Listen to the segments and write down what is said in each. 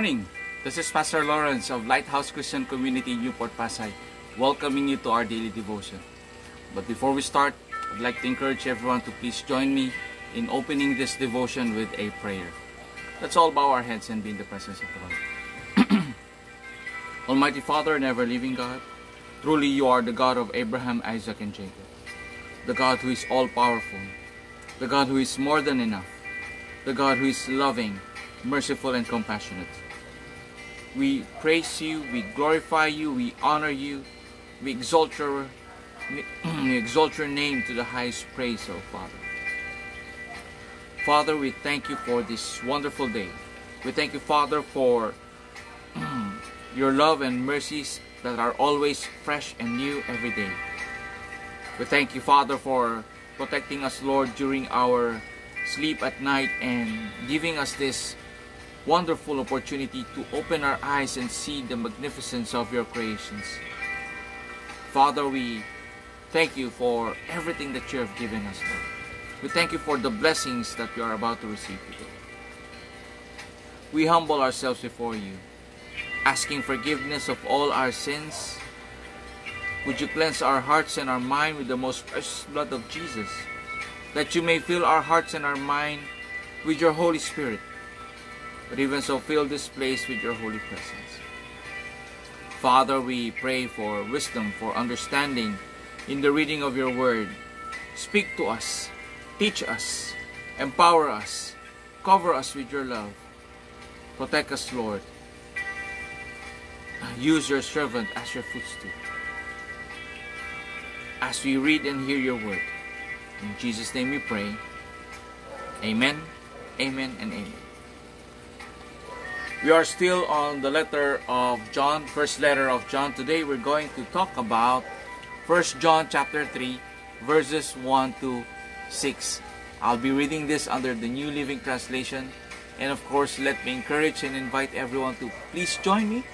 morning. This is Pastor Lawrence of Lighthouse Christian Community Newport Pasay, welcoming you to our daily devotion. But before we start, I'd like to encourage everyone to please join me in opening this devotion with a prayer. Let's all bow our heads and be in the presence of the Lord. Almighty Father and ever living God, truly you are the God of Abraham, Isaac, and Jacob, the God who is all powerful, the God who is more than enough, the God who is loving, merciful, and compassionate. We praise you, we glorify you, we honor you, we exalt your, we exalt your name to the highest praise, O Father. Father, we thank you for this wonderful day. We thank you, Father, for your love and mercies that are always fresh and new every day. We thank you, Father, for protecting us, Lord, during our sleep at night and giving us this wonderful opportunity to open our eyes and see the magnificence of your creations. Father, we thank you for everything that you have given us, Lord. We thank you for the blessings that we are about to receive today. We humble ourselves before you, asking forgiveness of all our sins. Would you cleanse our hearts and our mind with the most precious blood of Jesus, that you may fill our hearts and our mind with your Holy Spirit, but even so fill this place with your holy presence. Father, we pray for wisdom, for understanding in the reading of your word. Speak to us, teach us, empower us, cover us with your love. Protect us, Lord. Use your servant as your footstool. As we read and hear your word. In Jesus' name we pray. Amen, amen, and amen. We are still on the letter of John, first letter of John. Today we're going to talk about 1 John chapter 3, verses 1 to 6. I'll be reading this under the New Living Translation. And of course, let me encourage and invite everyone to please join me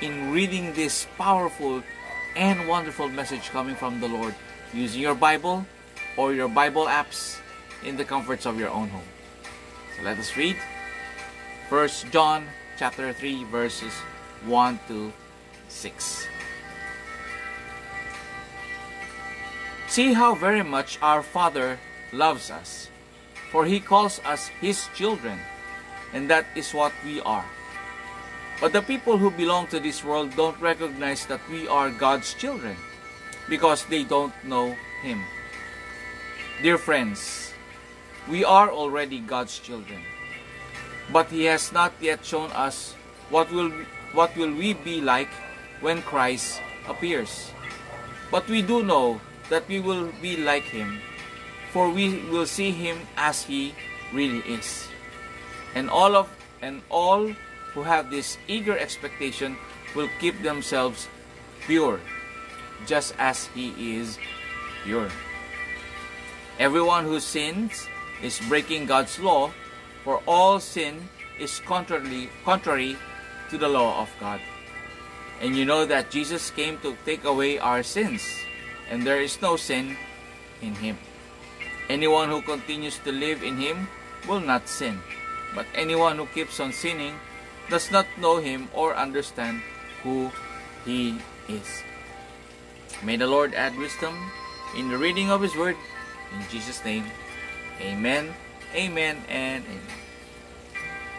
in reading this powerful and wonderful message coming from the Lord using your Bible or your Bible apps in the comforts of your own home. So let us read 1 John chapter 3 verses 1 to 6. See how very much our Father loves us, for He calls us His children, and that is what we are. But the people who belong to this world don't recognize that we are God's children, because they don't know Him. Dear friends, we are already God's children, but He has not yet shown us what will, what will we be like when Christ appears. But we do know that we will be like Him, for we will see Him as He really is. And all of and all who have this eager expectation will keep themselves pure, just as He is pure. Everyone who sins is breaking God's law, for all sin is contrary, contrary to the law of God. And you know that Jesus came to take away our sins, and there is no sin in Him. Anyone who continues to live in Him will not sin, but anyone who keeps on sinning does not know Him or understand who He is. May the Lord add wisdom in the reading of His Word. In Jesus' name, Amen, Amen, and Amen.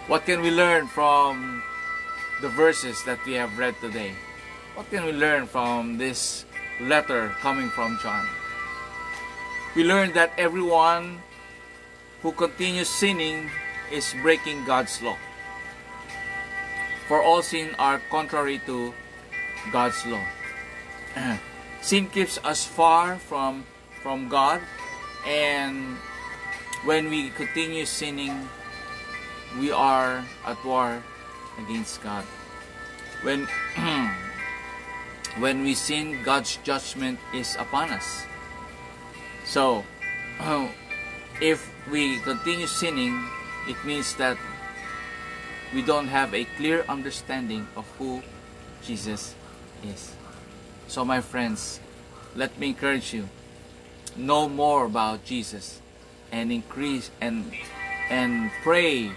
What can we learn from the verses that we have read today? What can we learn from this letter coming from John? We learn that everyone who continues sinning is breaking God's law. For all sin are contrary to God's law. sin keeps us far from from God and when we continue sinning we are at war against God. When when we sin, God's judgment is upon us. So, if we continue sinning, it means that we don't have a clear understanding of who Jesus is. So, my friends, let me encourage you know more about Jesus and increase and and pray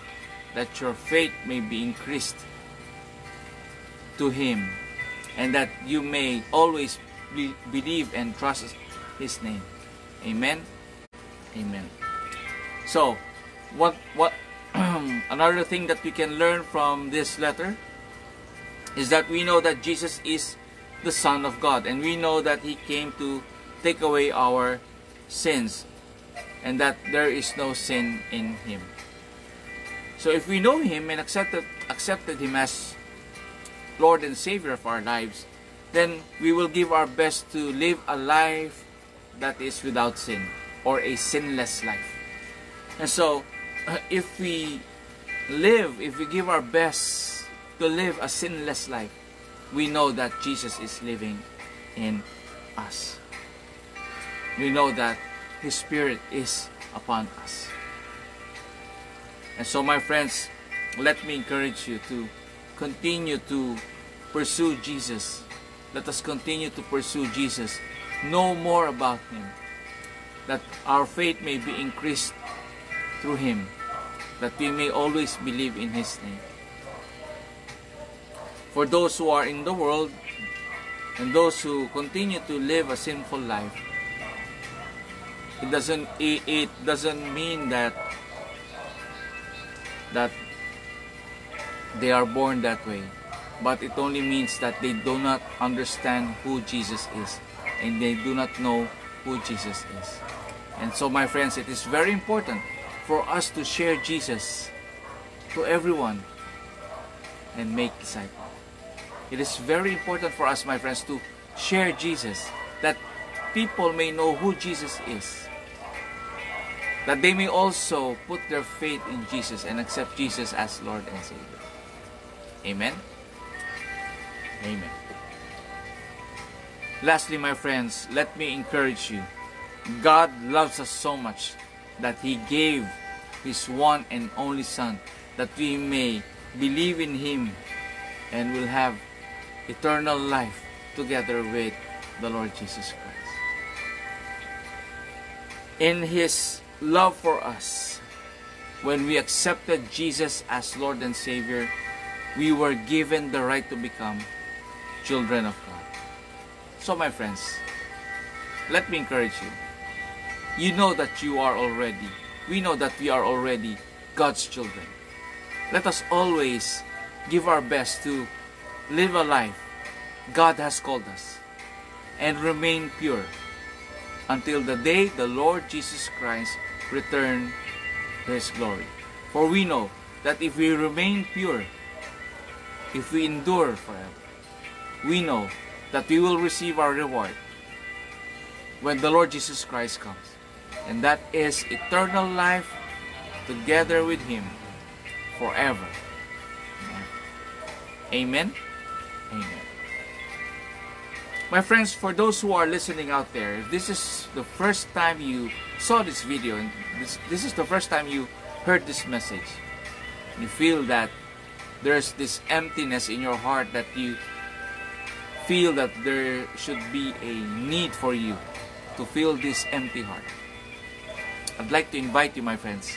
that your faith may be increased to Him and that you may always be, believe and trust His name. Amen. Amen. So, what what another thing that we can learn from this letter is that we know that Jesus is the Son of God and we know that He came to take away our sins and that there is no sin in Him. So if we know Him and accepted, accepted Him as Lord and Savior of our lives, then we will give our best to live a life that is without sin or a sinless life. And so, if we live, if we give our best to live a sinless life, we know that Jesus is living in us. We know that His Spirit is upon us. And so, my friends, let me encourage you to continue to pursue Jesus. Let us continue to pursue Jesus. Know more about Him. That our faith may be increased through Him. That we may always believe in His name. For those who are in the world and those who continue to live a sinful life, it doesn't it, doesn't mean that that they are born that way. But it only means that they do not understand who Jesus is. And they do not know who Jesus is. And so my friends it is very important for us to share Jesus to everyone and make disciples it is very important for us my friends to share Jesus that people may know who Jesus is that they may also put their faith in Jesus and accept Jesus as Lord and Savior. Amen? Amen. Lastly, my friends, let me encourage you. God loves us so much that He gave His one and only Son that we may believe in Him and will have eternal life together with the Lord Jesus Christ. In His love for us, when we accepted Jesus as Lord and Savior, we were given the right to become children of God. So, my friends, let me encourage you. You know that you are already, we know that we are already God's children. Let us always give our best to live a life God has called us and remain pure until the day the Lord Jesus Christ return to His glory. For we know that if we remain pure, if we endure forever, we know that we will receive our reward when the Lord Jesus Christ comes. And that is eternal life together with Him forever. Amen. Amen. My friends, for those who are listening out there, if this is the first time you saw this video and this, this is the first time you heard this message, you feel that there's this emptiness in your heart that you feel that there should be a need for you to fill this empty heart. I'd like to invite you, my friends,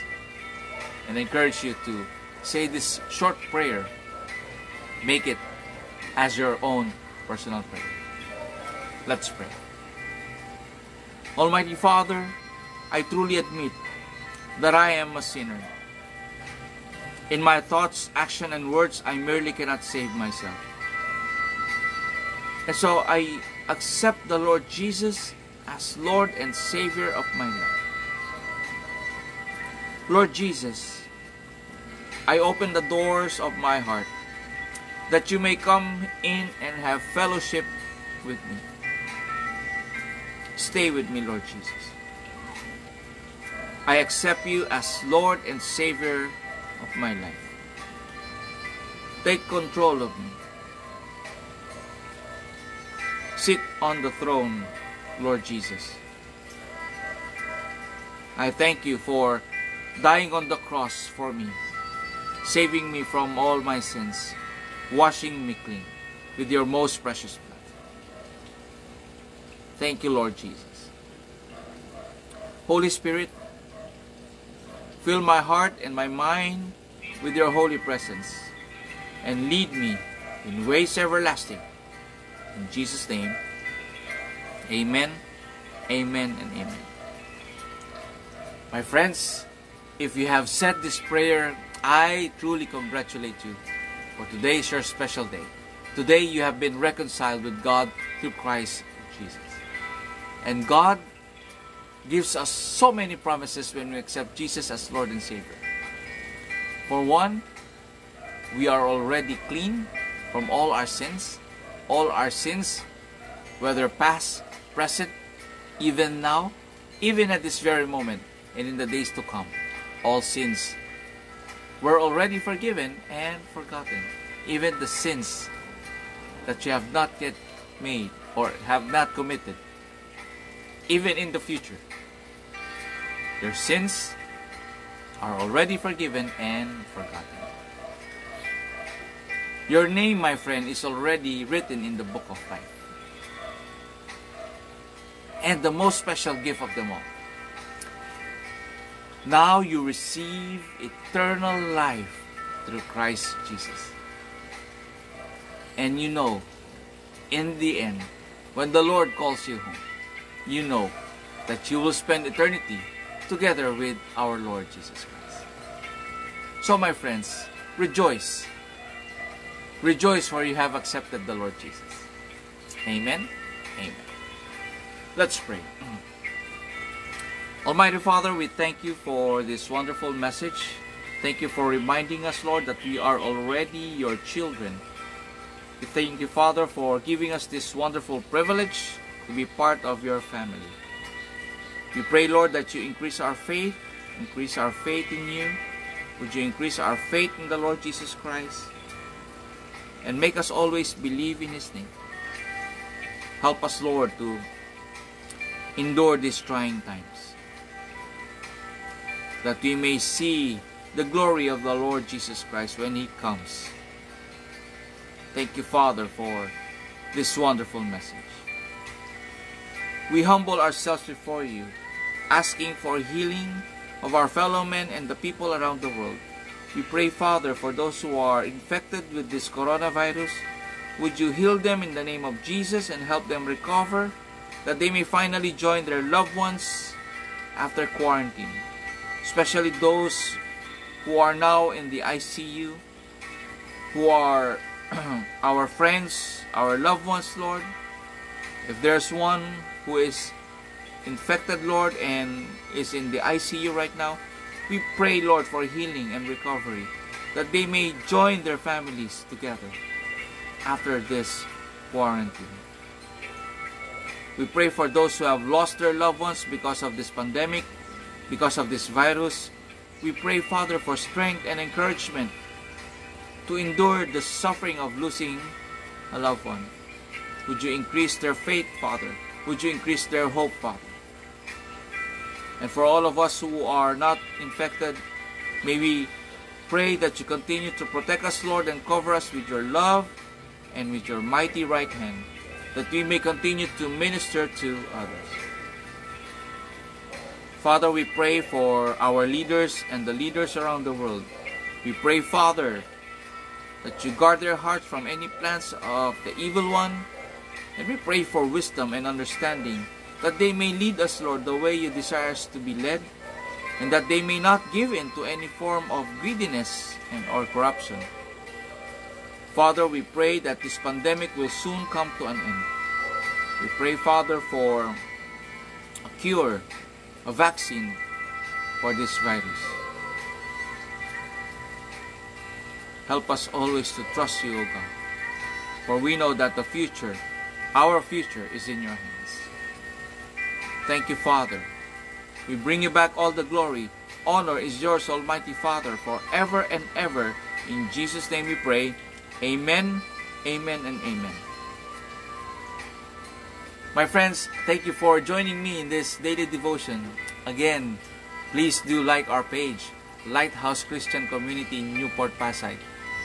and encourage you to say this short prayer. Make it as your own personal prayer. Let's pray. Almighty Father, I truly admit that I am a sinner. In my thoughts, action, and words, I merely cannot save myself. And so I accept the Lord Jesus as Lord and Savior of my life. Lord Jesus, I open the doors of my heart that you may come in and have fellowship with me. Stay with me, Lord Jesus. I accept you as Lord and Savior of my life. Take control of me. Sit on the throne, Lord Jesus. I thank you for dying on the cross for me, saving me from all my sins, washing me clean with your most precious blood. Thank you, Lord Jesus. Holy Spirit, fill my heart and my mind with your holy presence and lead me in ways everlasting. In Jesus' name, amen, amen, and amen. My friends, if you have said this prayer, I truly congratulate you for today is your special day. Today you have been reconciled with God through Christ Jesus. And God gives us so many promises when we accept Jesus as Lord and Savior. For one, we are already clean from all our sins. All our sins, whether past, present, even now, even at this very moment, and in the days to come, all sins were already forgiven and forgotten. Even the sins that you have not yet made or have not committed, even in the future, your sins are already forgiven and forgotten. Your name, my friend, is already written in the book of life. And the most special gift of them all. Now you receive eternal life through Christ Jesus. And you know, in the end, when the Lord calls you home, you know that you will spend eternity together with our Lord Jesus Christ. So, my friends, rejoice Rejoice for you have accepted the Lord Jesus. Amen. Amen. Let's pray. Almighty Father, we thank you for this wonderful message. Thank you for reminding us, Lord, that we are already your children. We thank you, Father, for giving us this wonderful privilege to be part of your family. We pray, Lord, that you increase our faith, increase our faith in you. Would you increase our faith in the Lord Jesus Christ? and make us always believe in His name. Help us, Lord, to endure these trying times. That we may see the glory of the Lord Jesus Christ when He comes. Thank you, Father, for this wonderful message. We humble ourselves before you, asking for healing of our fellow men and the people around the world. We pray, Father, for those who are infected with this coronavirus. Would you heal them in the name of Jesus and help them recover, that they may finally join their loved ones after quarantine, especially those who are now in the ICU, who are our friends, our loved ones, Lord. If there's one who is infected, Lord, and is in the ICU right now, we pray, Lord, for healing and recovery, that they may join their families together after this quarantine. We pray for those who have lost their loved ones because of this pandemic, because of this virus. We pray, Father, for strength and encouragement to endure the suffering of losing a loved one. Would you increase their faith, Father? Would you increase their hope, Father? And for all of us who are not infected, may we pray that you continue to protect us, Lord, and cover us with your love and with your mighty right hand, that we may continue to minister to others. Father, we pray for our leaders and the leaders around the world. We pray, Father, that you guard their hearts from any plans of the evil one. And we pray for wisdom and understanding that they may lead us, Lord, the way you desire us to be led, and that they may not give in to any form of greediness and or corruption. Father, we pray that this pandemic will soon come to an end. We pray, Father, for a cure, a vaccine for this virus. Help us always to trust you, O God. For we know that the future, our future, is in your hands. Thank you, Father. We bring you back all the glory. Honor is yours, Almighty Father, forever and ever. In Jesus' name we pray. Amen, amen, and amen. My friends, thank you for joining me in this daily devotion. Again, please do like our page, Lighthouse Christian Community Newport, Pasay,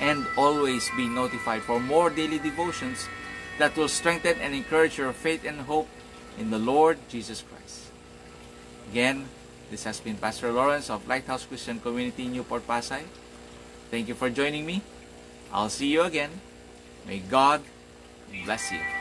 and always be notified for more daily devotions that will strengthen and encourage your faith and hope in the Lord Jesus Christ. Again, this has been Pastor Lawrence of Lighthouse Christian Community Newport Pasay. Thank you for joining me. I'll see you again. May God bless you.